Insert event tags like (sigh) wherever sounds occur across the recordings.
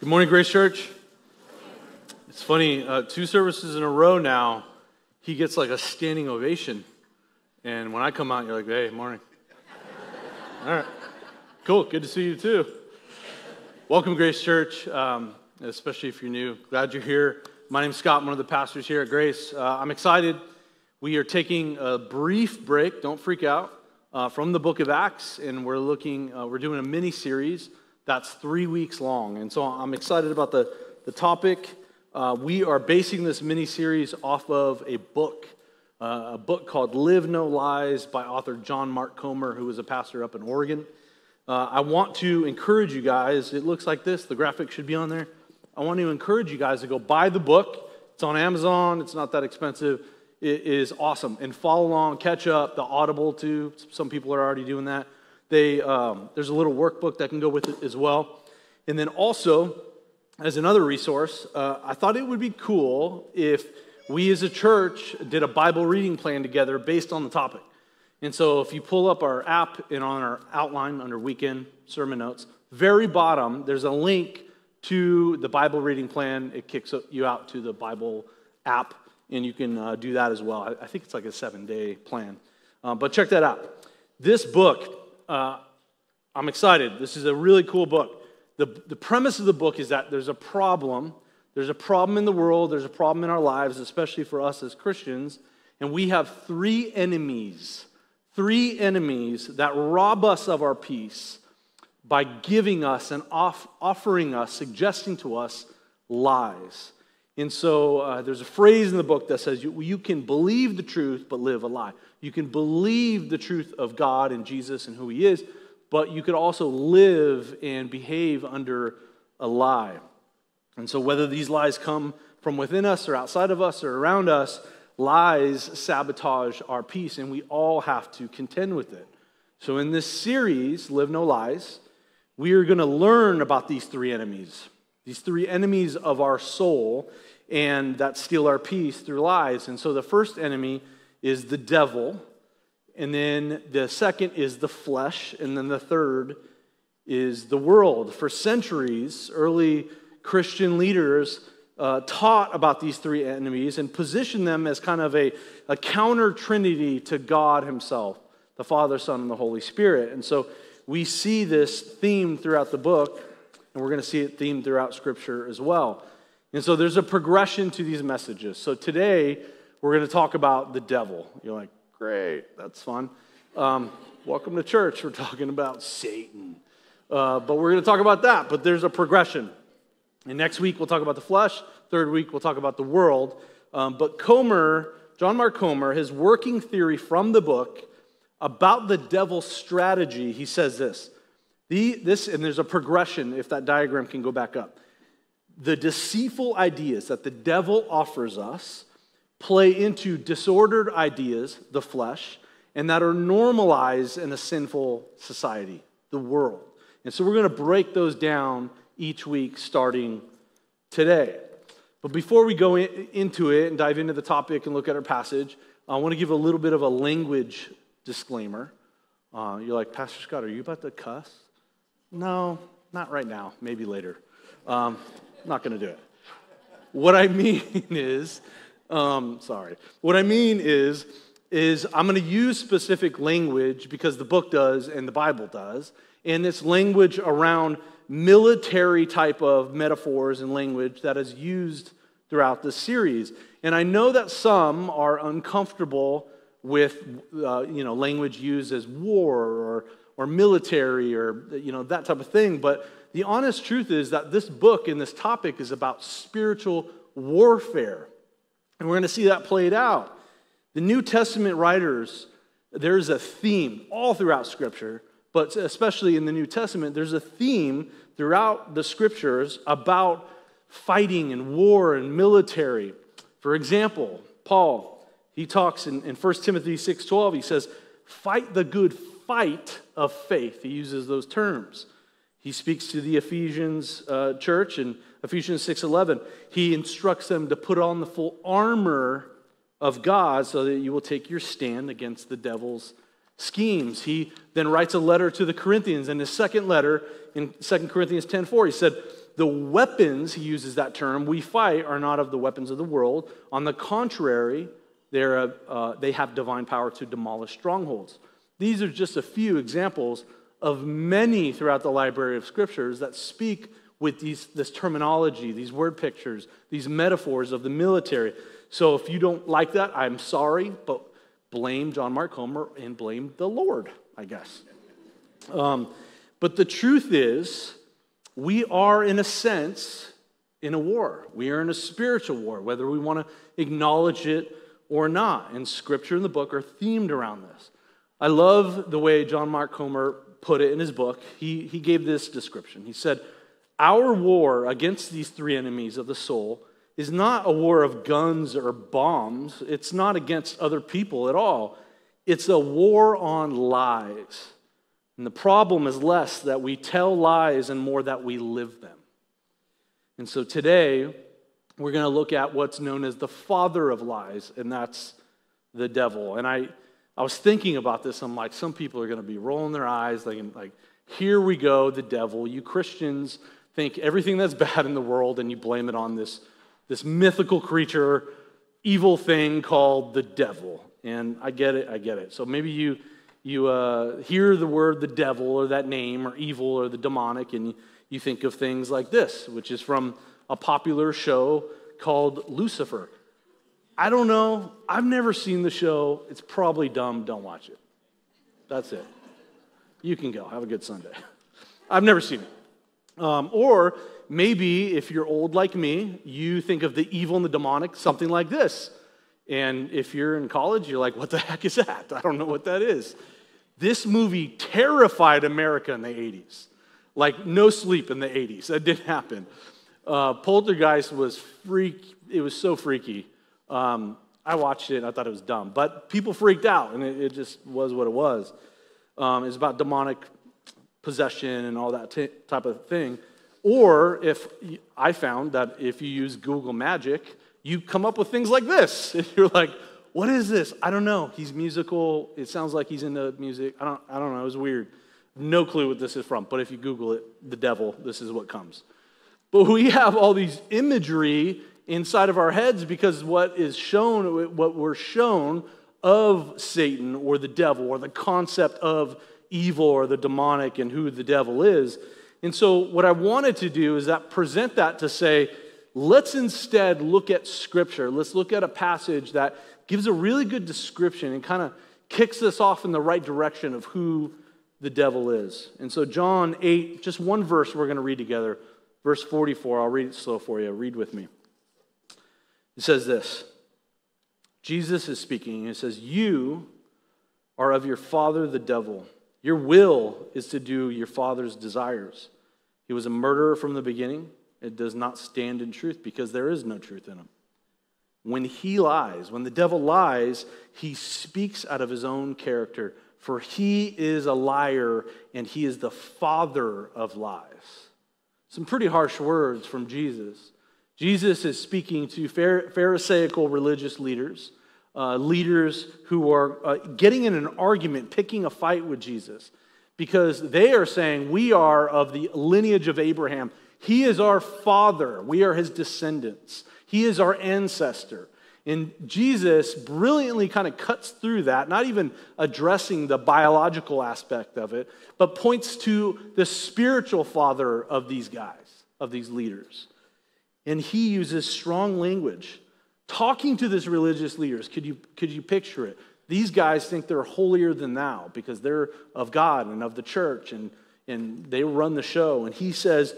Good morning, Grace Church. It's funny, uh, two services in a row now, he gets like a standing ovation. And when I come out, you're like, hey, morning. All right, cool, good to see you too. Welcome, Grace Church, um, especially if you're new. Glad you're here. My name's Scott, I'm one of the pastors here at Grace. Uh, I'm excited. We are taking a brief break, don't freak out, uh, from the book of Acts, and we're looking, uh, we're doing a mini series that's three weeks long. And so I'm excited about the, the topic. Uh, we are basing this mini series off of a book, uh, a book called Live No Lies by author John Mark Comer, who is a pastor up in Oregon. Uh, I want to encourage you guys, it looks like this, the graphic should be on there. I want to encourage you guys to go buy the book. It's on Amazon, it's not that expensive. It is awesome. And follow along, catch up, the Audible too. Some people are already doing that. They, um, there's a little workbook that can go with it as well. And then also, as another resource, uh, I thought it would be cool if we as a church did a Bible reading plan together based on the topic. And so if you pull up our app and on our outline under weekend sermon notes, very bottom, there's a link to the Bible reading plan. It kicks you out to the Bible app, and you can uh, do that as well. I think it's like a seven day plan. Uh, but check that out. This book uh, I'm excited. This is a really cool book. The, the premise of the book is that there's a problem. There's a problem in the world, there's a problem in our lives, especially for us as Christians, and we have three enemies. Three enemies that rob us of our peace by giving us and off, offering us, suggesting to us lies. And so uh, there's a phrase in the book that says you, you can believe the truth but live a lie. You can believe the truth of God and Jesus and who He is, but you could also live and behave under a lie. And so, whether these lies come from within us or outside of us or around us, lies sabotage our peace, and we all have to contend with it. So, in this series, Live No Lies, we are going to learn about these three enemies, these three enemies of our soul, and that steal our peace through lies. And so, the first enemy is the devil, and then the second is the flesh, and then the third is the world. For centuries, early Christian leaders uh, taught about these three enemies and positioned them as kind of a, a counter trinity to God Himself the Father, Son, and the Holy Spirit. And so we see this theme throughout the book, and we're going to see it themed throughout Scripture as well. And so there's a progression to these messages. So today, we're going to talk about the devil. You're like, great, that's fun. Um, welcome to church. We're talking about Satan. Uh, but we're going to talk about that. But there's a progression. And next week, we'll talk about the flesh. Third week, we'll talk about the world. Um, but Comer, John Mark Comer, his working theory from the book about the devil's strategy, he says this. The, this, and there's a progression if that diagram can go back up. The deceitful ideas that the devil offers us play into disordered ideas, the flesh, and that are normalized in a sinful society, the world. And so we're going to break those down each week starting today. But before we go in, into it and dive into the topic and look at our passage, I want to give a little bit of a language disclaimer. Uh, you're like, Pastor Scott, are you about to cuss? No, not right now. Maybe later. Um, not going to do it. What I mean (laughs) is, um, sorry. What I mean is, is I'm going to use specific language because the book does and the Bible does, and it's language around military type of metaphors and language that is used throughout the series. And I know that some are uncomfortable with uh, you know language used as war or or military or you know that type of thing, but the honest truth is that this book and this topic is about spiritual warfare. And we're going to see that played out. The New Testament writers, there's a theme all throughout Scripture, but especially in the New Testament, there's a theme throughout the Scriptures about fighting and war and military. For example, Paul, he talks in, in 1 Timothy 6.12, he says, fight the good fight of faith. He uses those terms. He speaks to the Ephesians uh, church in Ephesians 6:11. He instructs them to put on the full armor of God so that you will take your stand against the devil's schemes. He then writes a letter to the Corinthians. In his second letter, in 2 Corinthians 10:4, he said, The weapons, he uses that term, we fight are not of the weapons of the world. On the contrary, they're, uh, they have divine power to demolish strongholds. These are just a few examples of many throughout the library of scriptures that speak with these, this terminology, these word pictures, these metaphors of the military. So if you don't like that, I'm sorry, but blame John Mark Comer and blame the Lord, I guess. Um, but the truth is, we are, in a sense, in a war. We are in a spiritual war, whether we want to acknowledge it or not. And scripture and the book are themed around this. I love the way John Mark Comer put it in his book. He, he gave this description. He said, Our war against these three enemies of the soul is not a war of guns or bombs. It's not against other people at all. It's a war on lies. And the problem is less that we tell lies and more that we live them. And so today, we're going to look at what's known as the father of lies, and that's the devil. And I, I was thinking about this. I'm like, some people are going to be rolling their eyes, like, like, here we go, the devil. You Christians think everything that's (laughs) bad in the world and you blame it on this this mythical creature, evil thing called the devil. And I get it, I get it. So maybe you, you uh, hear the word the devil or that name or evil or the demonic, and you think of things like this, which is from a popular show called Lucifer. I don't know. I've never seen the show. It's probably dumb. Don't watch it. That's it. You can go. Have a good Sunday. I've never seen it. Um, or maybe if you're old like me, you think of the evil and the demonic, something like this. And if you're in college, you're like, what the heck is that? I don't know what that is. This movie terrified America in the 80s. Like, no sleep in the 80s. That didn't happen. Uh, Poltergeist was freak. It was so freaky. Um, I watched it and I thought it was dumb. But people freaked out, and it, it just was what it was. Um, it's about demonic possession and all that t- type of thing. Or if I found that if you use Google Magic, you come up with things like this. (laughs) And you're like, what is this? I don't know. He's musical. It sounds like he's into music. I don't, I don't know. It was weird. No clue what this is from. But if you Google it, the devil, this is what comes. But we have all these imagery inside of our heads because what is shown, what we're shown of Satan or the devil or the concept of evil or the demonic and who the devil is and so, what I wanted to do is that present that to say, let's instead look at Scripture. Let's look at a passage that gives a really good description and kind of kicks us off in the right direction of who the devil is. And so, John 8, just one verse we're going to read together. Verse 44, I'll read it slow for you. Read with me. It says this Jesus is speaking. It says, You are of your father, the devil your will is to do your father's desires. He was a murderer from the beginning. It does not stand in truth because there is no truth in him. When he lies, when the devil lies, he speaks out of his own character, for he is a liar and he is the father of lies. Some pretty harsh words from Jesus. Jesus is speaking to Pharisaical religious leaders uh, leaders who are uh, getting in an argument, picking a fight with Jesus, because they are saying, We are of the lineage of Abraham. He is our father, we are his descendants, he is our ancestor. And Jesus brilliantly kind of cuts through that, not even addressing the biological aspect of it, but points to the spiritual father of these guys, of these leaders. And he uses strong language talking to these religious leaders. Could you, could you picture it? These guys think they're holier than thou because they're of God and of the church and, and they run the show. And he says,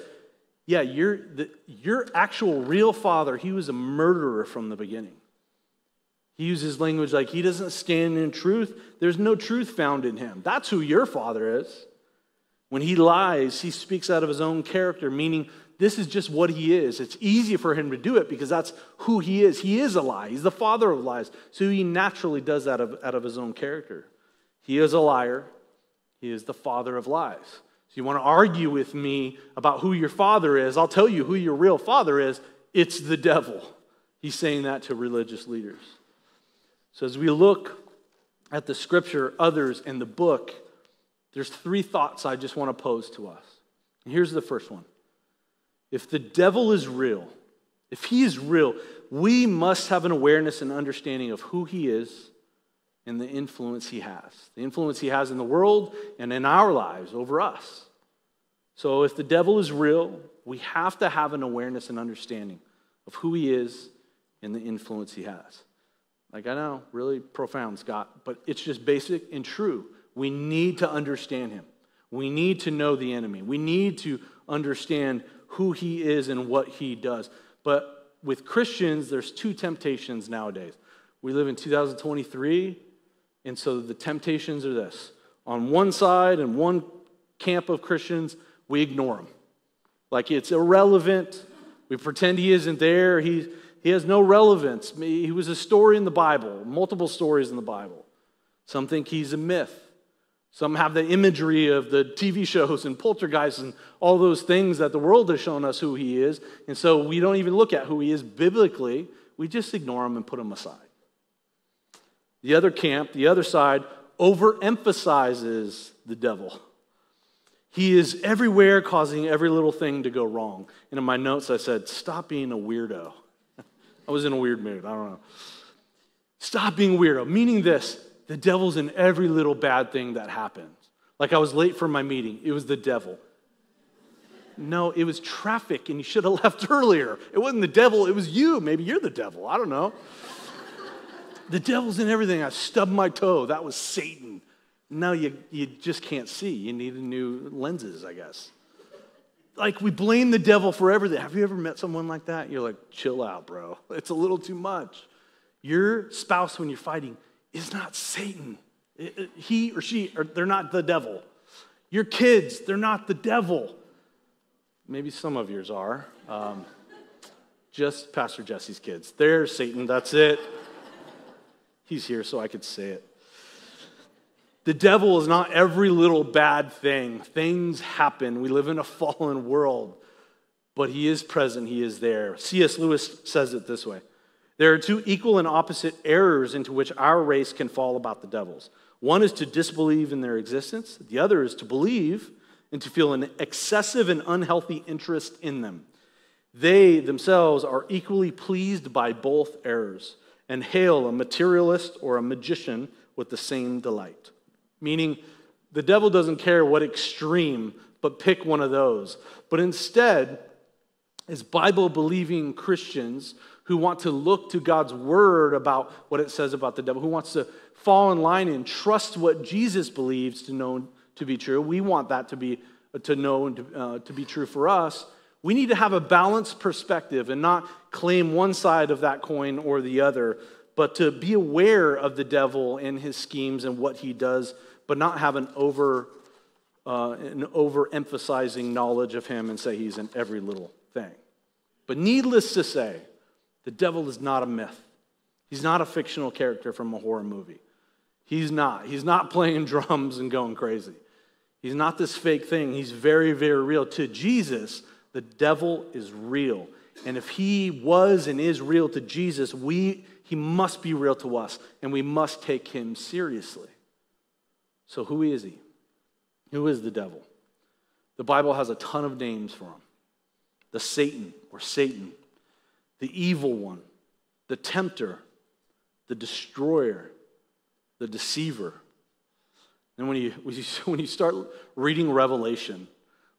Yeah, your, the, your actual real father, he was a murderer from the beginning. He uses language like he doesn't stand in truth. There's no truth found in him. That's who your father is. When he lies, he speaks out of his own character, meaning this is just what he is. It's easy for him to do it because that's who he is. He is a lie. He's the father of lies. So he naturally does that out of, out of his own character. He is a liar. He is the father of lies. So you want to argue with me about who your father is? I'll tell you who your real father is. It's the devil. He's saying that to religious leaders. So as we look at the scripture, others, and the book, there's three thoughts I just want to pose to us. And here's the first one If the devil is real, if he is real, we must have an awareness and understanding of who he is and the influence he has. The influence he has in the world and in our lives over us. So if the devil is real, we have to have an awareness and understanding of who he is and the influence he has. Like, I know, really profound, Scott, but it's just basic and true. We need to understand him. We need to know the enemy. We need to understand who he is and what he does. But with Christians, there's two temptations nowadays. We live in 2023, and so the temptations are this. On one side and one camp of Christians, we ignore him. Like it's irrelevant. We pretend he isn't there. He, he has no relevance. He was a story in the Bible, multiple stories in the Bible. Some think he's a myth. Some have the imagery of the TV shows and poltergeists and all those things that the world has shown us who he is. And so we don't even look at who he is biblically. We just ignore him and put him aside. The other camp, the other side, overemphasizes the devil. He is everywhere, causing every little thing to go wrong. And in my notes, I said, Stop being a weirdo. (laughs) I was in a weird mood. I don't know. Stop being weirdo, meaning this the devil's in every little bad thing that happens. Like I was late for my meeting, it was the devil. No, it was traffic and you should have (laughs) left earlier. It wasn't the devil, it was you. Maybe you're the devil. I don't know. the devil's in everything. I stubbed my toe. That was Satan. No, you, you just can't see. You need new lenses, I guess. Like we blame the devil for everything. Have you ever met someone like that? You're like, chill out, bro. (laughs) It's a little too much. Your spouse, when you're fighting, is not Satan. He or she, or they're not the devil. Your kids, they're not the devil. Maybe some of yours are. Um, just Pastor Jesse's kids. They're Satan, that's it. He's here so I could say it. The devil is not every little bad thing. Things happen. We live in a (laughs) fallen world, but he is present, he is there. C.S. Lewis says it this way There are two equal and opposite errors into which our race can fall about the devils. One is to disbelieve in their existence, the other is to believe and to feel an excessive and unhealthy interest in them. They themselves are equally pleased by both errors and hail a materialist or a magician with the same delight meaning the devil doesn't care what extreme, but pick one of those. But instead, as Bible believing Christians who want to look to God's word about what it says about the devil, who wants to fall in line and trust what Jesus believes to know to be true, we want that to be to know and to, uh, to be true for us. We need to have a balanced perspective and not claim one side of that coin or the other, but to be aware of the devil and his schemes and what he does but not have an over uh, an overemphasizing knowledge of him and say he's in every little thing. But needless to say, the devil is not a myth. He's not a fictional character from a horror movie. He's not. He's not playing (laughs) drums and going crazy. He's not this fake thing. He's very, very real. To Jesus, the devil is real. And if he was and is real to Jesus, we, he must be real to us, and we must take him seriously. So, who is he? Who is the devil? The Bible has a ton of names for him the Satan or Satan, the evil one, the tempter, the destroyer, the deceiver. And when you, (laughs) when you start reading Revelation,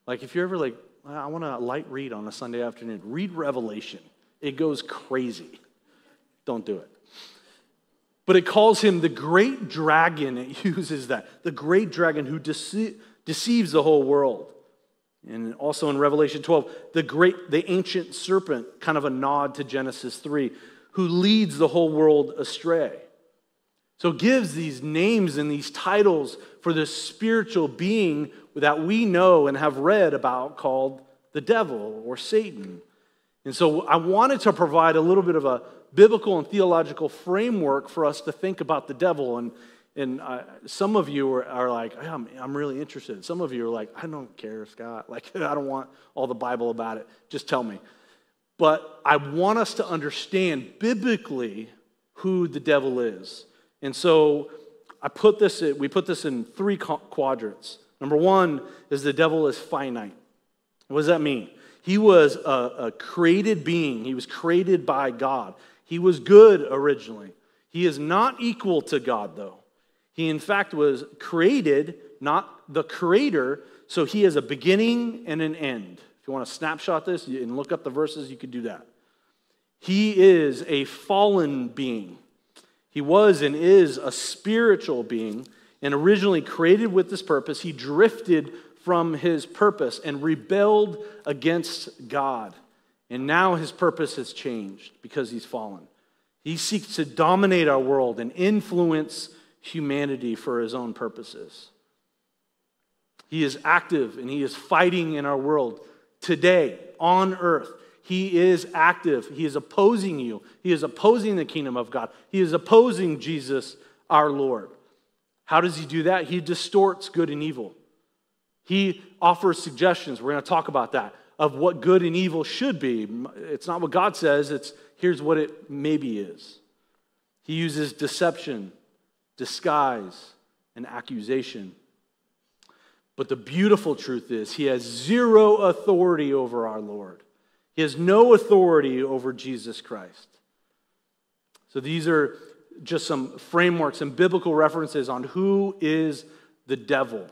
like if you're ever like, I want to light read on a Sunday afternoon, read Revelation. It goes crazy. Don't do it. But it calls him the great dragon. It (laughs) uses that. The great dragon who dece- deceives the whole world. And also in Revelation 12, the great, the ancient serpent, kind of a nod to Genesis 3, who leads the whole world astray. So gives these names and these titles for this spiritual being that we know and have read about called the devil or Satan. And so I wanted to provide a little bit of a biblical and theological framework for us to think about the devil. And, and uh, some of you are, are like, I'm, I'm really interested. Some of you are like, I don't care, Scott. Like, (laughs) I don't want all the Bible about it. Just tell me. But I want us to understand biblically who the devil is. And so I put this, we put this in three quadrants. Number one is the devil is finite. What does that mean? He was a, a created being, he was created by God. He was good originally. He is not equal to God, though. He, in fact, was created, not the creator, so he has a beginning and an end. If you want to snapshot this and look up the verses, you could do that. He is a fallen being. He was and is a spiritual being, and originally created with this purpose. He drifted from his purpose and rebelled against God. And now his purpose has changed because he's fallen. He seeks to dominate our world and influence humanity for his own purposes. He is active and he is fighting in our world today on earth. He is active. He is opposing you. He is opposing the kingdom of God. He is opposing Jesus, our Lord. How does he do that? He distorts good and evil. He offers suggestions. We're going to talk about that of what good and evil should be. It's not what God says, it's here's what it maybe is. He uses deception, disguise, and accusation. But the beautiful truth is, he has zero authority over our Lord. He has no authority over Jesus Christ. So these are just some frameworks and biblical references on who is the devil.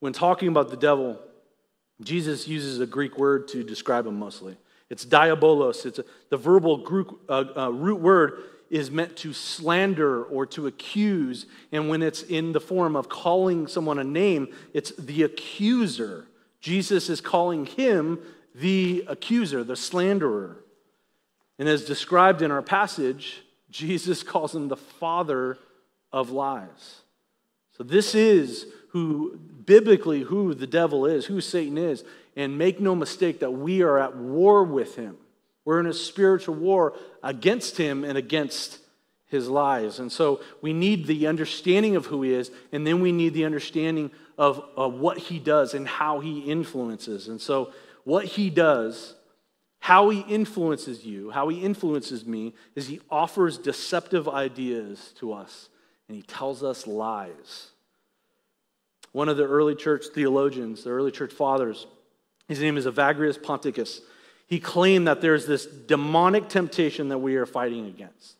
When talking about the devil, Jesus uses a Greek word to describe him mostly. It's diabolos. It's a, the verbal Greek, uh, uh, root word is meant to slander or to accuse. And when it's in the form of calling someone a name, it's the accuser. Jesus is calling him the accuser, the slanderer. And as described in our passage, Jesus calls him the father of lies. So this is who biblically who the devil is, who Satan is, and make no mistake that we are at war with him. We're in a spiritual war against him and against his lies. And so we need the understanding of who he is, and then we need the understanding of, of what he does and how he influences. And so, what he does, how he influences you, how he influences me, is he offers deceptive ideas to us, and he tells us lies. One of the early church theologians, the early church fathers, his name is Evagrius Ponticus. He claimed that there's this demonic temptation that we are fighting against.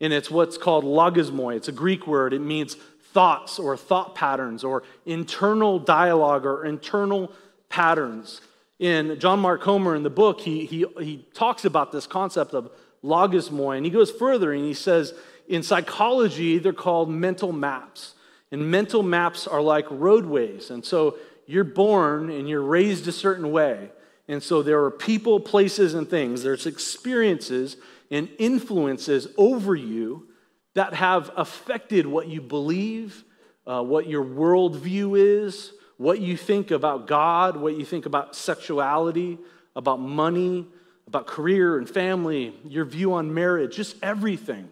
And it's what's called logismoi. It's a Greek word. It means thoughts or thought patterns or internal dialogue or internal patterns. In John Mark Comer in the book, he, he, he talks about this concept of logismoi. And he goes further and he says, in psychology, they're called mental maps. And mental maps are like roadways. And so you're born and you're raised a certain way. And so there are people, places, and things. There's experiences and influences over you that have affected what you believe, uh, what your worldview is, what you think about God, what you think about sexuality, about money, about career and family, your view on marriage, just everything.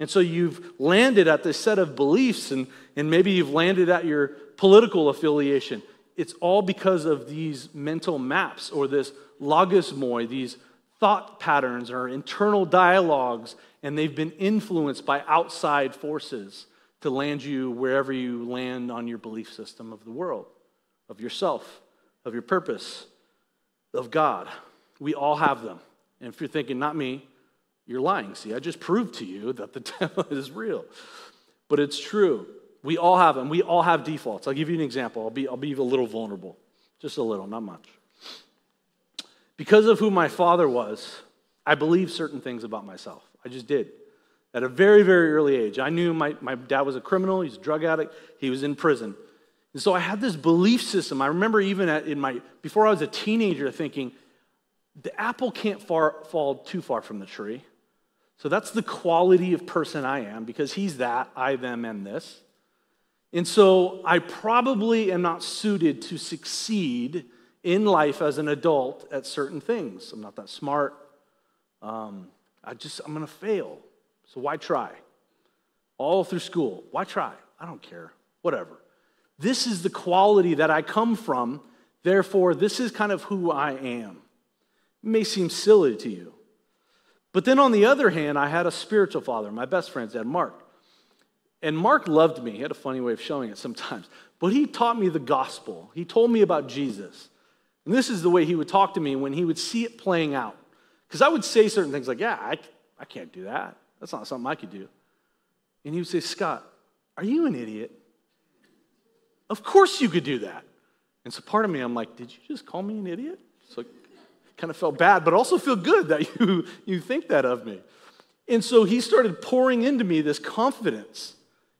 And so you've landed at this set of beliefs, and, and maybe you've landed at your political affiliation. It's all because of these mental maps or this logismoi, these thought patterns or internal dialogues, and they've been influenced by outside forces to land you wherever you land on your belief system of the world, of yourself, of your purpose, of God. We all have them. And if you're thinking, not me, you're lying. See, I just proved to you that the (laughs) devil is real. But it's true. We all have them. We all have defaults. I'll give you an example. I'll be, I'll be a little vulnerable, just a little, not much. Because of who my father was, I believed certain things about myself. I just did. At a very, very early age, I knew my, my dad was a criminal, he's a drug addict, he was in prison. And so I had this belief system. I remember even at, in my, before I was a teenager thinking, the apple can't far, fall too far from the tree. So that's the quality of person I am because he's that, I, them, and this. And so I probably am not suited to succeed in life as an adult at certain things. I'm not that smart. Um, I just, I'm going to fail. So why try? All through school, why try? I don't care. Whatever. This is the quality that I come from. Therefore, this is kind of who I am. It may seem silly to you. But then on the other hand, I had a spiritual father, my best friend's dad, Mark. And Mark loved me. He had a funny way of showing it sometimes. But he taught me the gospel. He told me about Jesus. And this is the way he would talk to me when he would see it playing out. Because I would say certain things like, yeah, I, I can't do that. That's not something I could do. And he would say, Scott, are you an idiot? Of course you could do that. And so part of me, I'm like, did you just call me an idiot? So kind of felt bad, but also feel good that (laughs) you, you think that of me. And so he started pouring into me this confidence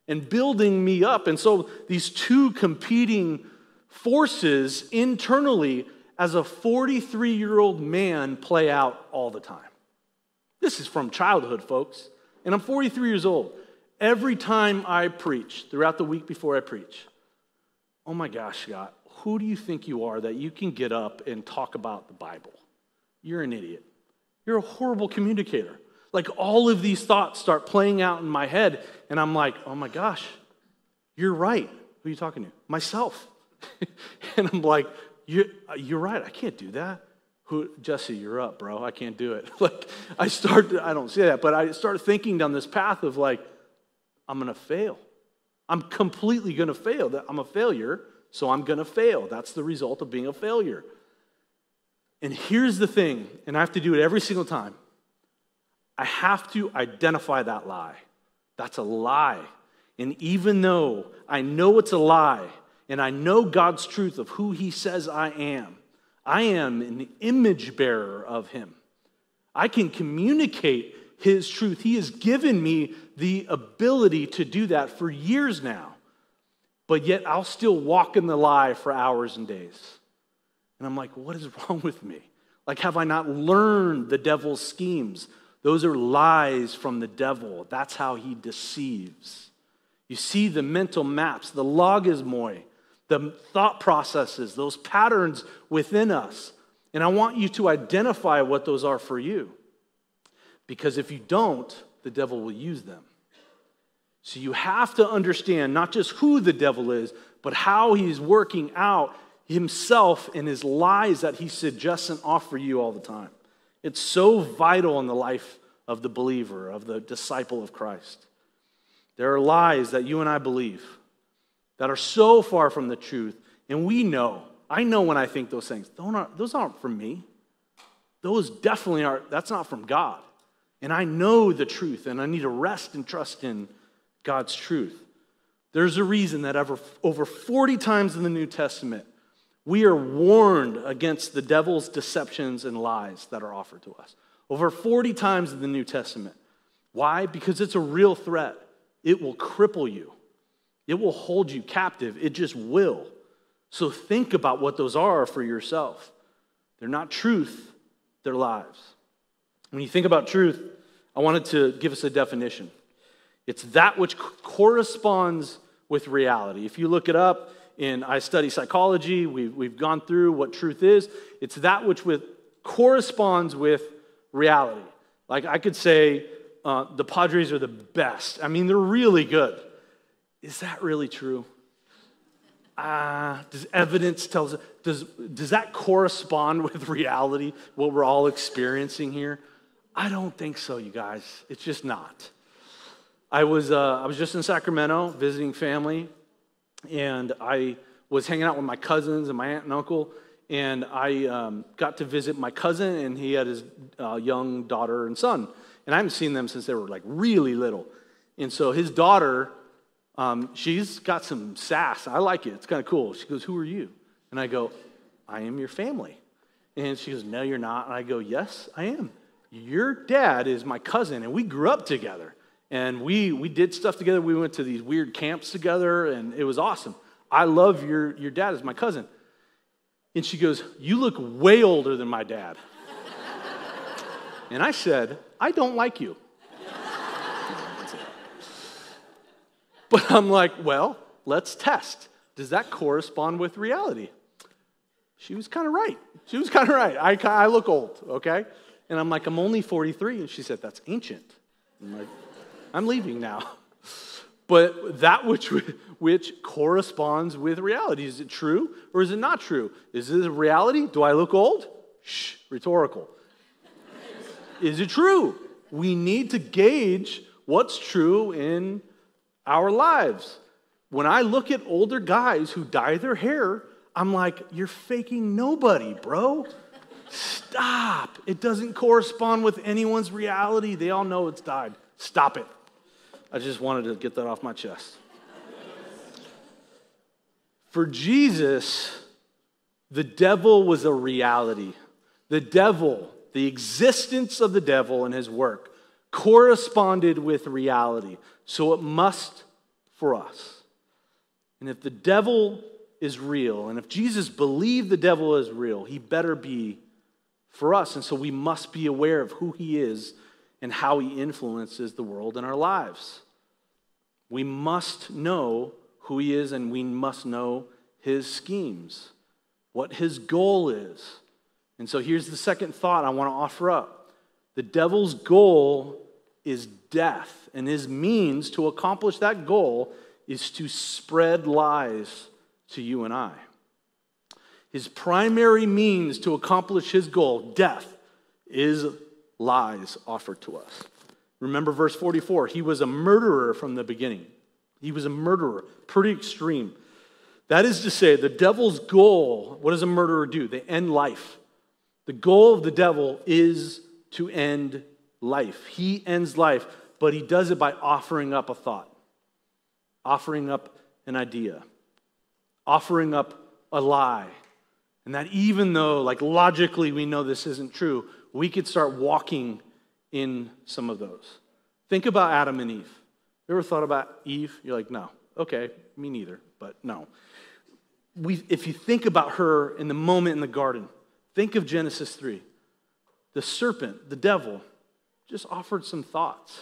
and building me up. And so these two competing forces internally as a 43 year old man play out all the time. This is from childhood, folks. And I'm 43 years old. Every time I preach, throughout the week before I preach, oh my gosh, Scott, who do you think you are that you can get up and talk about the Bible? You're an idiot. You're a horrible communicator. Like all of these thoughts start playing out in my head, and I'm like, oh my gosh, you're right. Who are you talking to? Myself. (laughs) and I'm like, you're, you're right. I can't do that. Who, Jesse, you're up, bro. I can't do it. (laughs) like, I start, I don't say that, but I start thinking down this path of like, I'm going to fail. I'm completely going to fail. I'm a failure, so I'm going to fail. That's the result of being a failure. And here's the thing, and I have to do it every single time I have to identify that lie. That's a lie. And even though I know it's a lie, and I know God's truth of who He says I am, I am an image bearer of Him. I can communicate His truth. He has given me the ability to do that for years now. But yet I'll still walk in the lie for hours and days. And I'm like, what is (laughs) wrong with me? Like, have I not learned the devil's schemes? Those are lies from the devil. That's how he deceives. You see the mental maps, the logismoi, the thought processes, those patterns within us. And I want you to identify what those are for you. Because if you don't, the devil will use them. So you have to understand not just who the devil is, but how he's working out himself and his lies that he suggests and offer you all the time. It's so vital in the life of the believer, of the disciple of Christ. There are lies that you and I believe that are so far from the truth, and we know. I know when I think those things. Those aren't from me. Those definitely aren't, that's not from God. And I know the truth, and I need to rest and trust in God's truth. There's a reason that over, over 40 times in the New Testament, we are warned against the devil's deceptions and lies that are offered to us. Over 40 times in the New Testament. Why? Because it's a real threat. It will cripple you, it will hold you captive. It just will. So think about what those are for yourself. They're not truth, they're lies. When you think about truth, I wanted to give us a definition. It's that which corresponds with reality. If you look it up, in I study psychology, we've, we've gone through what truth is. It's that which with, corresponds with reality. Like I could say, uh, the Padres are the best. I mean, they're really good. Is that really true? Uh, does evidence tell us, does, does that correspond (laughs) with reality, what we're all experiencing here? I don't think so, you guys. It's just not. I was, uh, I was just in Sacramento visiting family, and I was hanging out with my cousins and my aunt and uncle, and I um, got to visit my cousin, and he had his uh, young daughter and son. And I haven't seen them since they were like really little. And so his daughter, um, she's got some sass. I like it. It's kind of cool. She goes, Who are you? And I go, I am your family. And she goes, No, you're not. And I go, Yes, I am. Your dad is my cousin, and we grew up together. And we, we did stuff together. We went to these weird camps together, and it was awesome. I love your, your dad as my cousin. And she goes, You look way older than my dad. (laughs) and I said, I don't like you. (laughs) but I'm like, Well, let's test. Does that correspond with reality? She was kind of right. She was kind of right. I, I look old, okay? And I'm like, I'm only 43. And she said, That's ancient. I'm like, I'm leaving now. (laughs) But that which, which corresponds with reality. Is it true or is it not true? Is it a reality? Do I look old? Shh, rhetorical. (laughs) is it true? We need to gauge what's true in our lives. When I look at older guys who dye their hair, I'm like, you're faking nobody, bro. Stop. It doesn't correspond with anyone's reality. They all know it's dyed. Stop it. I just wanted to get that off my chest. For Jesus, the devil was a reality. The devil, the existence of the devil and his work, corresponded with reality. So it must for us. And if the devil is real, and if Jesus believed the devil is real, he better be for us. And so we must be aware of who he is and how he influences the world and our lives. We must know who he is and we must know his schemes, what his goal is. And so here's the second thought I want to offer up the devil's goal is death, and his means to accomplish that goal is to spread lies to you and I. His primary means to accomplish his goal, death, is lies offered to us. Remember verse 44 he was a murderer from the beginning. He was a murderer, pretty extreme. That is to say, the devil's goal, what does a murderer do? They end life. The goal of the devil is to end life. He ends life, but he does it by offering up a thought, offering up an idea, offering up a lie. And that even though, like, logically we know this isn't true, we could start walking in some of those. Think about Adam and Eve. You ever thought about Eve? You're like, no. Okay, me neither, but no. We, if you think about her in the moment in the garden, think of Genesis 3. The serpent, the devil, just offered some thoughts.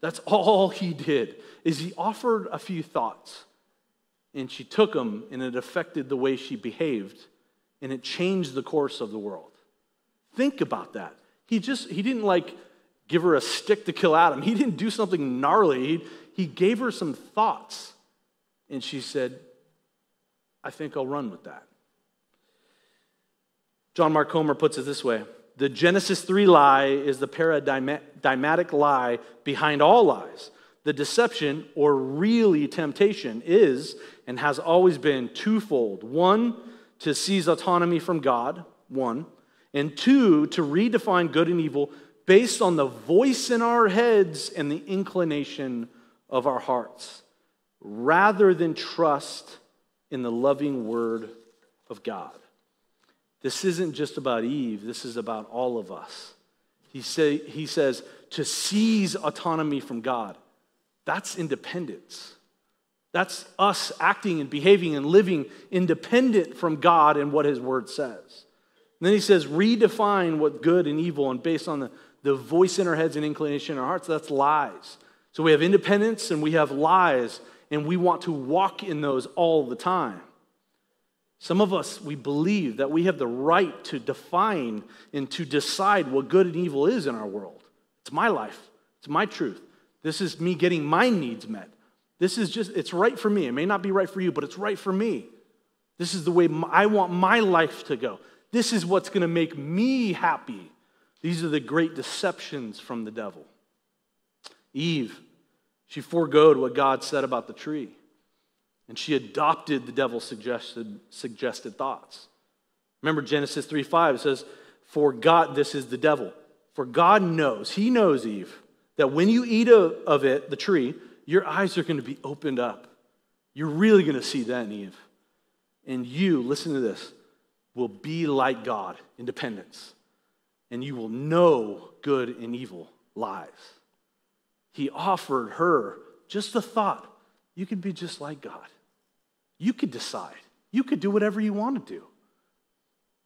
That's (laughs) all he did, is he offered a few thoughts. And she took them, and it affected the way she behaved, and it changed the course of the world. Think about that. He just, he didn't like give her a stick to kill Adam. He didn't do something gnarly. He, he gave her some thoughts. And she said, I think I'll run with that. John Mark Comer puts it this way The Genesis 3 lie is the paradigmatic lie behind all lies. The deception, or really temptation, is and has always been twofold. One, to seize autonomy from God, one, and two, to redefine good and evil based on the voice in our heads and the inclination of our hearts, rather than trust in the loving word of God. This isn't just about Eve, this is about all of us. He, say, he says to seize autonomy from God. That's independence. That's us acting and behaving and living independent from God and what His Word says. Then he says, redefine what good and evil, and based on the, the voice in our heads and inclination in our hearts, that's lies. So we have independence and we have lies and we want to walk in those all the time. Some of us, we believe that we have the right to define and to decide what good and evil is in our world. It's my life, it's my truth. This is me getting my needs met. This is just, it's right for me. It may not be right for you, but it's right for me. This is the way I want my life to go. This is what's going to make me happy. These are the great deceptions from the devil. Eve she foregoed what God said about the tree, and she adopted the devil's suggested, suggested thoughts. Remember Genesis 3 5 says, For God, this is the devil. For God knows, He knows, Eve, that when you eat of it, the tree, your eyes are going to be opened up. You're really going to see then, Eve. And you, listen to this, will be like God, independence. And you will know good and evil, lies. He offered her just the thought you could be just like God. You could decide. You could do whatever you want to do.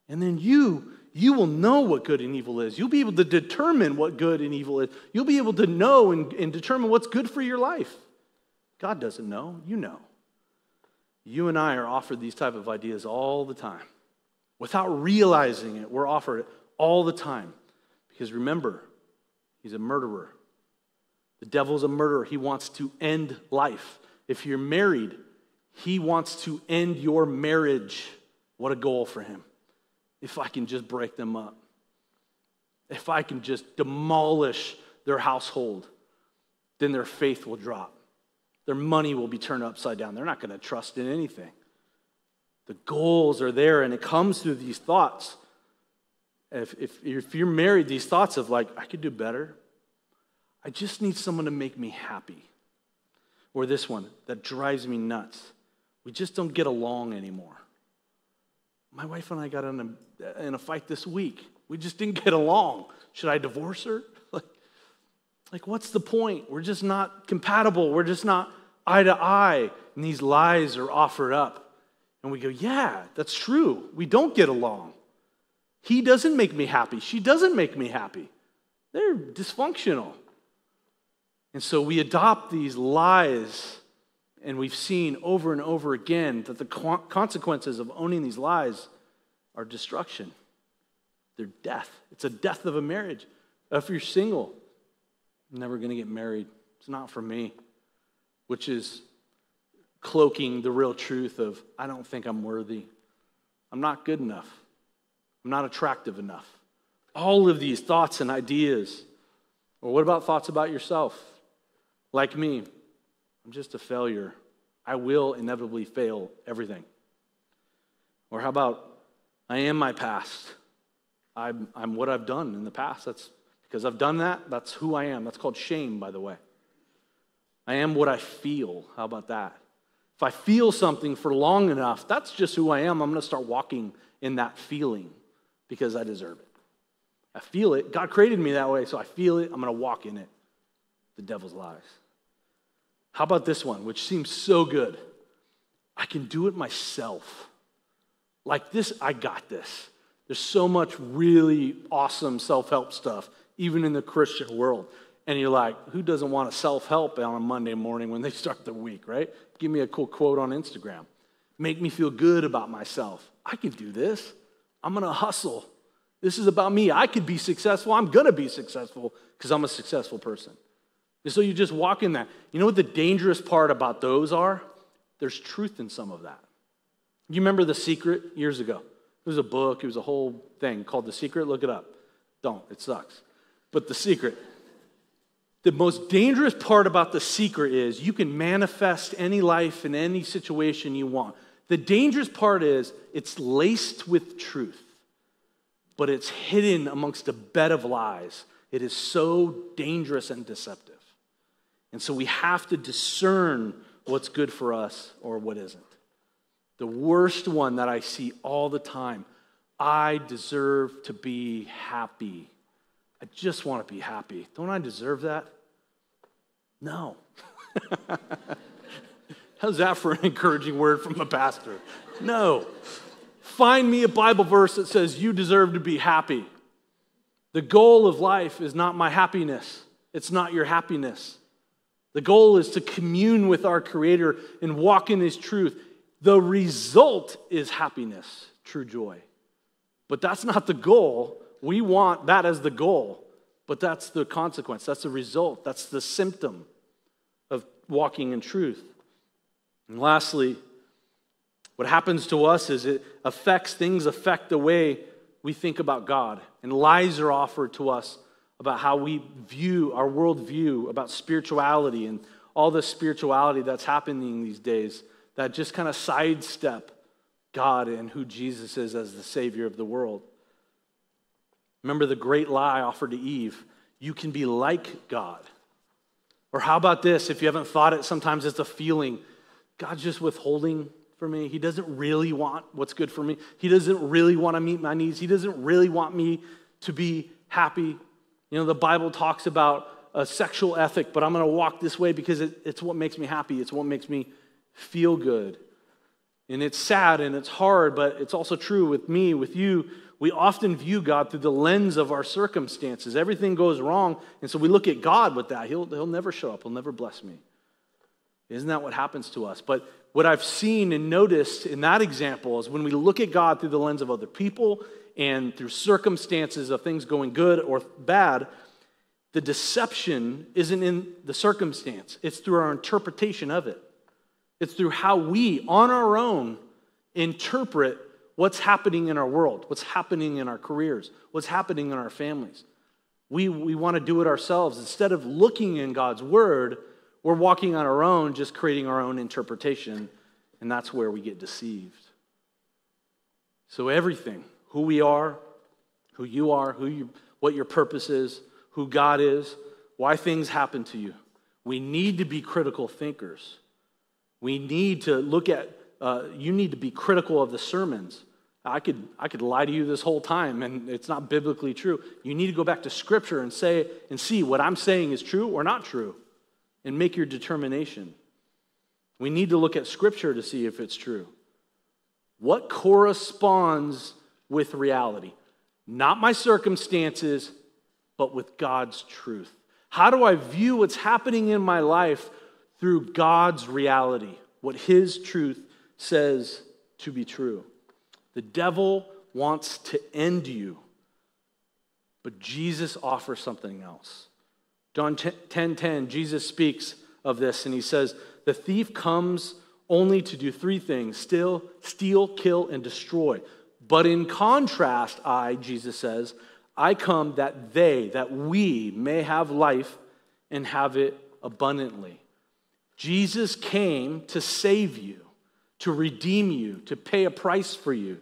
And then you, you will know what good and evil is. You'll be able to determine what good and evil is. You'll be able to know and, and determine what's good for your life. God doesn't know, you know. You and I are offered these type of ideas all the time. Without realizing it, we're offered it all the time. Because remember, he's a murderer. The devil's a murderer. He wants to end life. If you're married, he wants to end your marriage. What a goal for him. If I can just break them up, if I can just demolish their household, then their faith will drop. Their money will be turned upside down. They're not going to trust in anything. The goals are there, and it comes through these thoughts. If, if, if you're married, these thoughts of like, I could do better. I just need someone to make me happy. Or this one that drives me nuts. We just don't get along anymore. My wife and I got in a, in a fight this week. We just didn't get along. Should I divorce her? (laughs) Like, like, what's the point? We're just not compatible. We're just not eye to eye. And these lies are offered up. And we go, yeah, that's true. We don't get along. He doesn't make me happy. She doesn't make me happy. They're dysfunctional. And so we adopt these lies, and we've seen over and over again that the consequences of owning these lies are destruction. They're death. It's a death of a marriage. If you're single, I'm never going to get married. It's not for me, which is cloaking the real truth of, I don't think I'm worthy. I'm not good enough. I'm not attractive enough. All of these thoughts and ideas. Or what about thoughts about yourself? Like me, I'm just a failure. I will inevitably fail everything. Or how about, I am my past. I'm, I'm what I've done in the past. That's because I've done that. That's who I am. That's called shame, by the way. I am what I feel. How about that? If I feel something for long enough, that's just who I am. I'm going to start walking in that feeling because I deserve it. I feel it. God created me that way, so I feel it. I'm going to walk in it. The devil's lies. How about this one, which seems so good? I can do it myself. Like this, I got this. There's so much really awesome self help stuff, even in the Christian world. And you're like, who doesn't want to self help on a Monday morning when they start the week, right? Give me a cool quote on Instagram. Make me feel good about myself. I can do this. I'm going to hustle. This is about me. I could be successful. I'm going to be successful because I'm a successful person. And so you just walk in that. You know what the dangerous part about those are? There's truth in some of that. You remember The Secret years ago? It was a book, it was a whole thing called The Secret. Look it up. Don't, it sucks. But The Secret. The most dangerous part about The Secret is you can manifest any life in any situation you want. The dangerous part is it's laced with truth, but it's hidden amongst a bed of lies. It is so dangerous and deceptive. And so we have to discern what's good for us or what isn't. The worst one that I see all the time I deserve to be happy. I just want to be happy. Don't I deserve that? No. (laughs) How's that for an encouraging word from a pastor? No. Find me a Bible verse that says you deserve to be happy. The goal of life is not my happiness, it's not your happiness. The goal is to commune with our Creator and walk in His truth. The result is happiness, true joy. But that's not the goal. We want that as the goal, but that's the consequence. That's the result. That's the symptom of walking in truth. And lastly, what happens to us is it affects things, affect the way we think about God. And lies are offered to us about how we view our worldview, about spirituality and all the spirituality that's happening these days that just kind of sidestep God and who Jesus is as the Savior of the world. Remember the great lie offered to Eve you can be like God. Or how about this? If you haven't thought it, sometimes it's a feeling God's just withholding for me. He doesn't really want what's good for me. He doesn't really want to meet my needs. He doesn't really want me to be happy. You know, the Bible talks about a sexual ethic, but I'm going to walk this way because it, it's what makes me happy. It's what makes me feel good. And it's sad and it's hard, but it's also true with me, with you. We often view God through the lens of our circumstances. Everything goes wrong, and so we look at God with that. He'll, he'll never show up, He'll never bless me. Isn't that what happens to us? But what I've seen and noticed in that example is when we look at God through the lens of other people and through circumstances of things going good or bad, the deception isn't in the circumstance, it's through our interpretation of it. It's through how we, on our own, interpret what's happening in our world, what's happening in our careers, what's happening in our families. We, we want to do it ourselves. Instead of looking in God's word, We're walking on our own, just creating our own interpretation, and that's where we get deceived. So, everything, who we are, who you are, who you, what your purpose is, who God is, why things happen to you, we need to be critical thinkers. We need to look at, uh, you need to be critical of the sermons. I could, I could lie to you this whole time and it's not biblically true. You need to go back to scripture and say and see what I'm saying is true or not true and make your determination. We need to look at scripture to see if it's true. What corresponds with reality? Not my circumstances, but with God's truth. How do I view what's happening in my life through God's reality? What His truth says to be true. The devil wants to end you, but Jesus offers something else. John 10 10, Jesus speaks of this and he says, The thief comes only to do three things steal, steal, kill, and destroy. But in contrast, I, Jesus says, I come that they, that we may have life and have it abundantly. Jesus came to save you, to redeem you, to pay a price for you.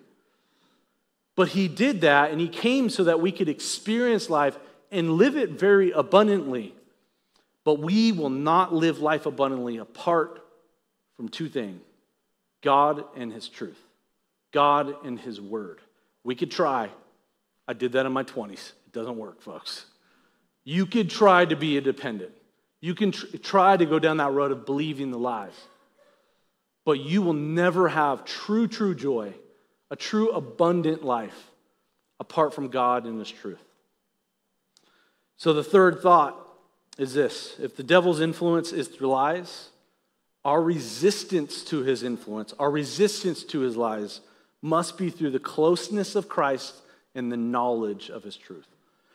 But he did that, and he came so that we could experience life and live it very abundantly. But we will not live life abundantly apart from two things God and his truth, God and his word. We could try. I did that in my 20s. It doesn't work, folks. You could try to be independent. You can tr- try to go down that road of believing the lies. But you will never have true, true joy a true abundant life apart from God and His truth. So the third thought is this if the devil's influence is through lies, our resistance to his influence, our resistance to his lies, must be through the closeness of Christ and the knowledge of his truth.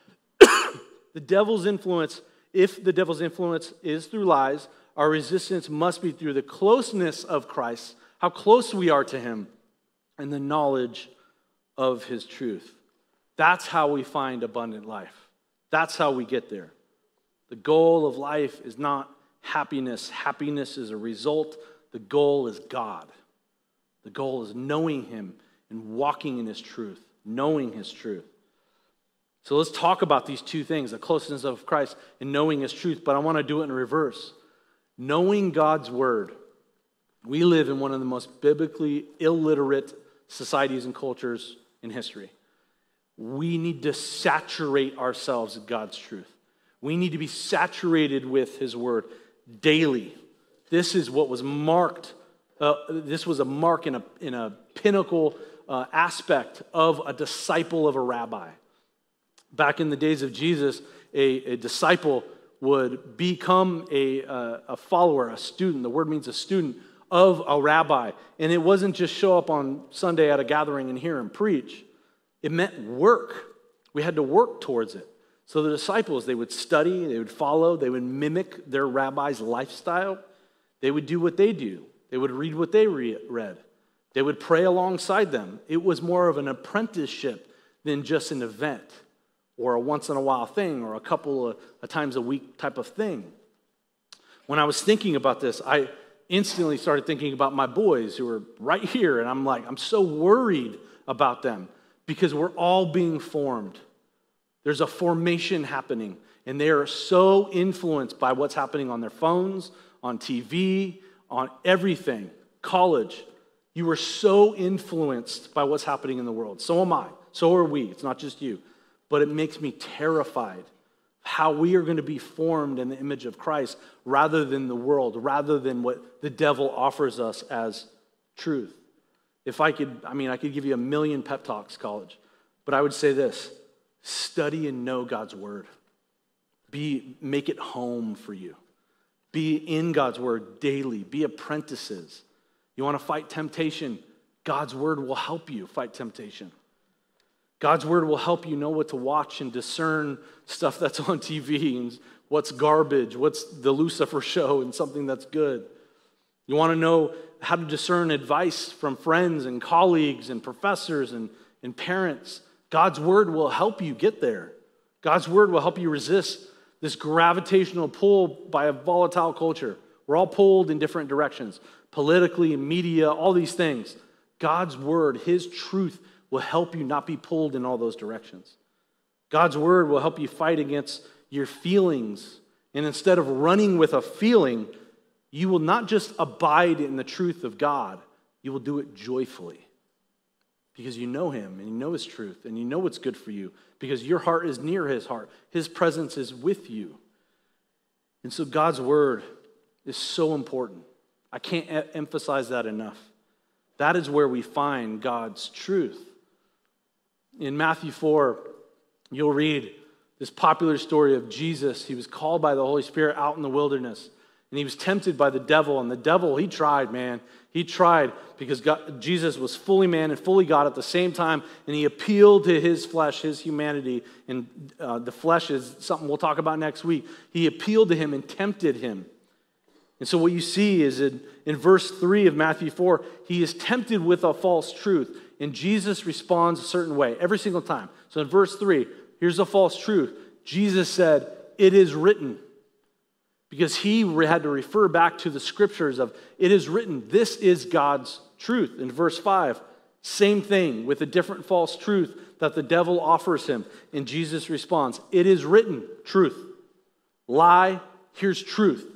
(coughs) the devil's influence, if the devil's influence is through lies, our resistance must be through the closeness of Christ, how close we are to him, and the knowledge of his truth. That's how we find abundant life. That's how we get there. The goal of life is not happiness, happiness is a result. The goal is God. The goal is knowing him and walking in his truth, knowing his truth. So let's talk about these two things the closeness of Christ and knowing his truth, but I want to do it in reverse. Knowing God's word. We live in one of the most biblically illiterate societies and cultures in history. We need to saturate ourselves with God's truth. We need to be saturated with His Word daily. This is what was marked, uh, this was a mark in a, in a pinnacle uh, aspect of a disciple of a rabbi. Back in the days of Jesus, a, a disciple would become a, uh, a follower, a student. The word means a student of a rabbi. And it wasn't just show up on Sunday at a gathering and hear him preach, it meant work. We had to work towards it. So the disciples, they would study, they would follow, they would mimic their rabbi's lifestyle. They would do what they do, they would read what they read, they would pray alongside them. It was more of an apprenticeship than just an event or a once in a while thing or a couple of times a week type of thing. When I was thinking about this, I, instantly started thinking about my boys who are right here. And I'm like, I'm so worried about them because we're all being formed. There's a formation happening, and they are so influenced by what's happening on their phones, on TV, on everything. College, you are so influenced by what's happening in the world. So am I. So are we. It's not just you. But it makes me terrified how we are going to be formed in the image of Christ rather than the world, rather than what the devil offers us as truth. If I could, I mean, I could give you a million pep talks, college, but I would say this study and know God's word. Be, make it home for you. Be in God's word daily. Be apprentices. You want to fight temptation? God's word will help you fight temptation. God's word will help you know what to watch and discern stuff that's (laughs) on TV and what's garbage, what's the Lucifer show, and something that's good. You want to know how to discern advice from friends and colleagues and professors and, and parents. God's word will help you get there. God's word will help you resist this gravitational pull by a volatile culture. We're all pulled in different directions, politically, media, all these things. God's word, his truth, will help you not be pulled in all those directions. God's word will help you fight against your feelings. And instead of running with a feeling, you will not just abide in the truth of God, you will do it joyfully because you know Him and you know His truth and you know what's good for you because your heart is near His heart. His presence is with you. And so God's word is so important. I can't emphasize that enough. That is where we find God's truth. In Matthew 4, you'll read this popular story of Jesus. He was called by the Holy Spirit out in the wilderness and he was tempted by the devil. And the devil, he tried, man. He tried because God, Jesus was fully man and fully God at the same time. And he appealed to his flesh, his humanity. And uh, the flesh is something we'll talk about next week. He appealed to him and tempted him. And so, what you see is in, in verse 3 of Matthew 4, he is tempted with a false truth. And Jesus responds a certain way every single time. So, in verse 3, here's a false truth. Jesus said, It is written. Because he had to refer back to the scriptures of it is written this is god's truth. In verse 5 same thing with a different false truth that the devil offers him. And jesus responds it is written truth. Lie here's truth.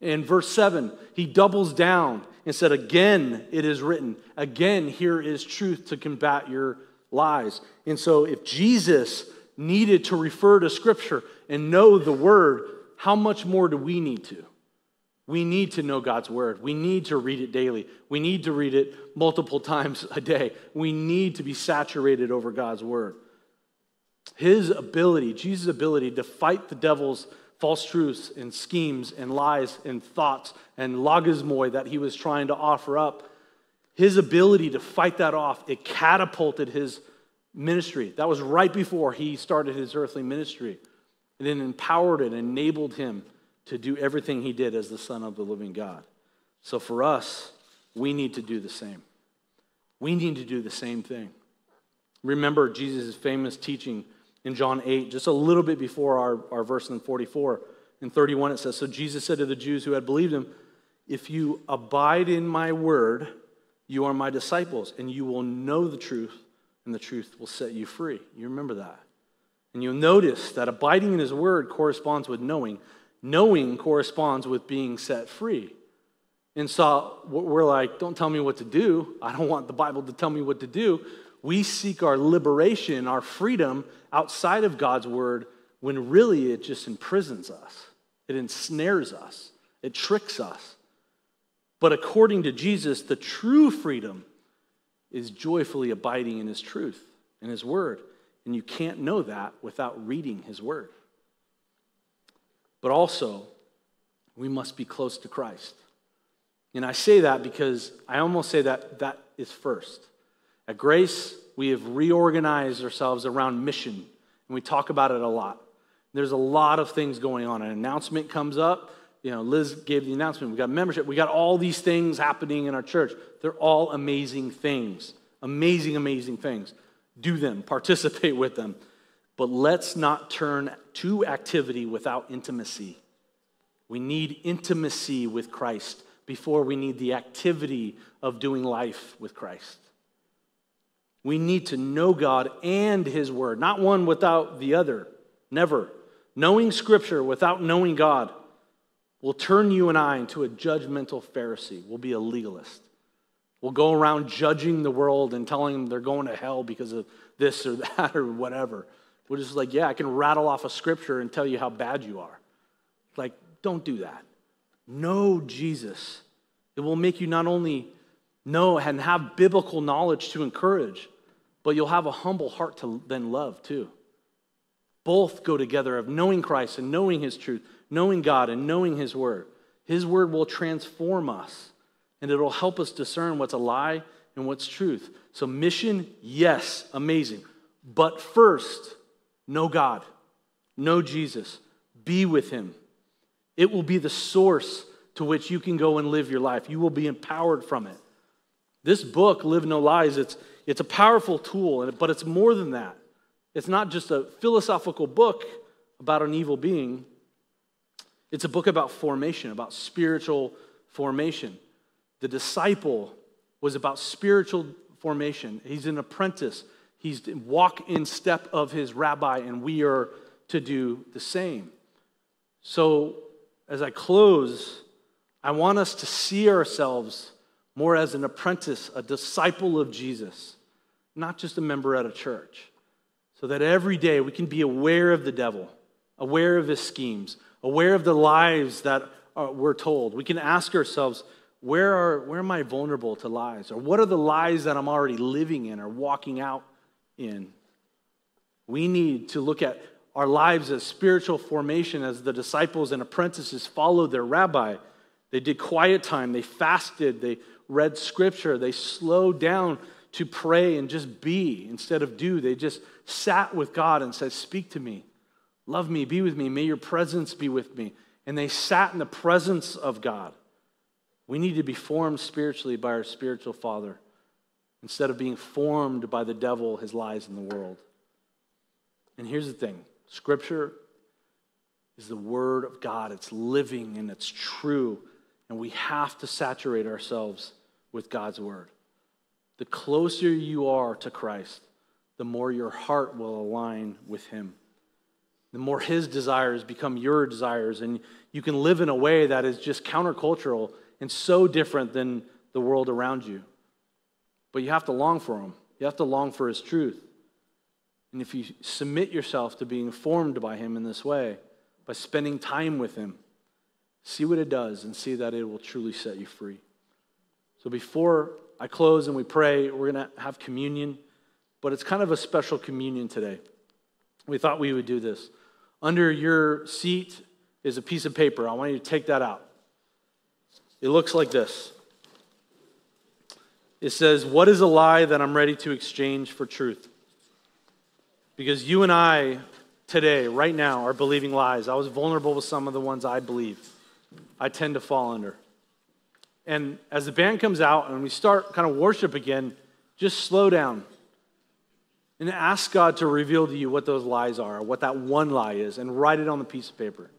In verse 7 he doubles down and said again it is written again here is truth to combat your lies and so if jesus needed to refer to scripture and know the word how much more do we need to? We need to know God's word. We need to read it daily. We need to read it multiple times a day. We need to be saturated over God's word. His ability, Jesus' ability to fight the devil's false truths and schemes and lies and thoughts and logismoi that he was trying to offer up, his ability to fight that off, it catapulted his ministry. That was right before he started his earthly ministry. And it empowered and enabled him to do everything he did as the Son of the living God. So for us, we need to do the same. We need to do the same thing. Remember Jesus' famous teaching in John 8, just a little bit before our, our verse in 44. In 31, it says So Jesus said to the Jews who had believed him, If you abide in my word, you are my disciples, and you will know the truth, and the truth will set you free. You remember that. And you'll notice that abiding in his word corresponds with knowing. Knowing corresponds with being set free. And so we're like, don't tell me what to do. I don't want the Bible to tell me what to do. We seek our liberation, our freedom outside of God's word when really it just imprisons us, it ensnares us, it tricks us. But according to Jesus, the true freedom is joyfully abiding in his truth, in his word. And you can't know that without reading his word. But also, we must be close to Christ. And I say that because I almost say that that is first. At Grace, we have reorganized ourselves around mission, and we talk about it a lot. There's a lot of things going on. An announcement comes up. You know, Liz gave the announcement. We got membership. We got all these things happening in our church. They're all amazing things. Amazing, amazing things do them, participate with them. But let's not turn to activity without intimacy. We need intimacy with Christ before we need the activity of doing life with Christ. We need to know God and His Word, not one without the other. Never. Knowing Scripture without knowing God will turn you and I into a judgmental Pharisee. We'll be a legalist We'll go around judging the world and telling them they're going to hell because of this or (laughs) that or whatever. We're just like, yeah, I can rattle off a scripture and tell you how bad you are. Like, don't do that. Know Jesus. It will make you not only know and have biblical knowledge to encourage, but you'll have a humble heart to then love too. Both go together of knowing Christ and knowing His truth, knowing God and knowing His Word. His Word will transform us and it'll help us discern what's a lie and what's truth. So, mission, yes, amazing. But first, know God, know Jesus, be with Him. It will be the source to which you can go and live your life. You will be empowered from it. This book, Live No Lies, it's, it's a powerful tool, but it's more than that. It's not just a philosophical book about an evil being. It's a book about formation, about spiritual formation. The disciple was about spiritual formation. He's an apprentice. He's walk in step of his rabbi, and we are to do the same. So, as I close, I want us to see ourselves more as an apprentice, a disciple of Jesus, not just a member at a church. So that every day we can be aware of the devil, aware of his schemes, aware of the lies that are, we're told. We can ask ourselves, where, are, where am I vulnerable to lies? Or what are the lies that I'm already living in or walking out in? We need to look at our lives as spiritual formation as the disciples and apprentices followed their rabbi. They did quiet time, they fasted, they read scripture, they slowed down to pray and just be instead of do. They just sat with God and said, Speak to me, love me, be with me, may your presence be with me. And they sat in the presence of God. We need to be formed spiritually by our spiritual Father instead of being formed by the devil, his lies in the world. And here's the thing Scripture is the Word of God, it's living and it's true. And we have to saturate ourselves with God's Word. The closer you are to Christ, the more your heart will align with Him. The more His desires become your desires, and you can live in a way that is just countercultural and so different than the world around you. But you have to long for Him, you have to long for His truth. And if you submit yourself to being formed by Him in this way, by spending time with Him, see what it does and see that it will truly set you free. So before I close and we pray, we're going to have communion, but it's kind of a special communion today. We thought we would do this. Under your seat is a piece of paper. I want you to take that out. It looks like this. It says, What is a lie that I'm ready to exchange for truth? Because you and I today, right now, are believing lies. I was vulnerable with some of the ones I believe. I tend to fall under. And as the band comes out and we start kind of worship again, just slow down and ask God to reveal to you what those lies are, what that one lie is, and write it on the piece of paper.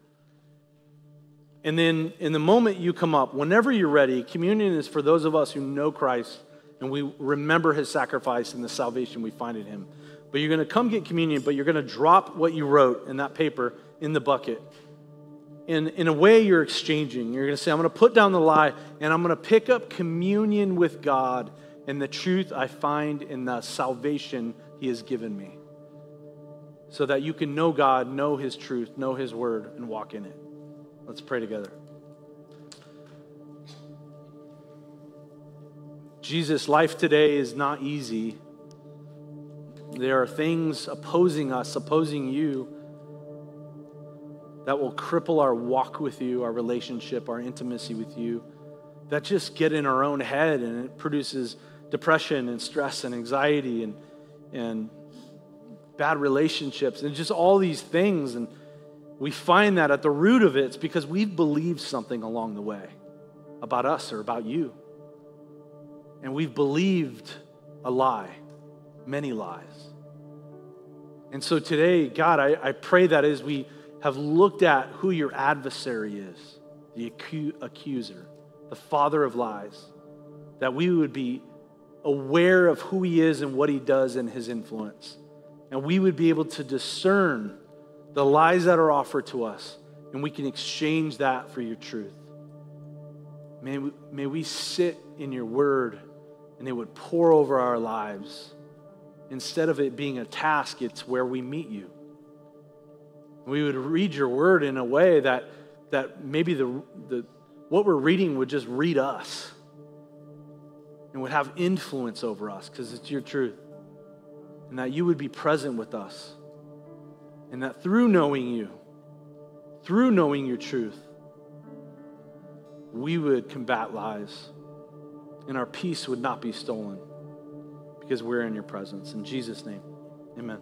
And then in the moment you come up, whenever you're ready, communion is for those of us who know Christ and we remember his sacrifice and the salvation we find in him. But you're going to come get communion, but you're going to drop what you wrote in that paper in the bucket. In, in a way, you're exchanging. You're going to say, I'm going to put down the lie and I'm going to pick up communion with God and the truth I find in the salvation He has given me. So that you can know God, know His truth, know His word, and walk in it. Let's pray together. Jesus, life today is not easy. There are things opposing us, opposing you that will cripple our walk with you, our relationship, our intimacy with you, that just get in our own head and it produces depression and stress and anxiety and, and bad relationships and just all these things. And we find that at the root of it, it's because we've believed something along the way about us or about you. And we've believed a lie, many lies. And so today, God, I, I pray that as we have looked at who your adversary is, the accuser, the father of lies, that we would be aware of who he is and what he does and his influence. And we would be able to discern the lies that are offered to us, and we can exchange that for your truth. May we, may we sit in your word and it would pour over our lives. Instead of it being a task, it's where we meet you. We would read your word in a way that, that maybe the, the, what we're reading would just read us and would have influence over us because it's your truth. And that you would be present with us. And that through knowing you, through knowing your truth, we would combat lies and our peace would not be stolen because we're in your presence. In Jesus' name, amen.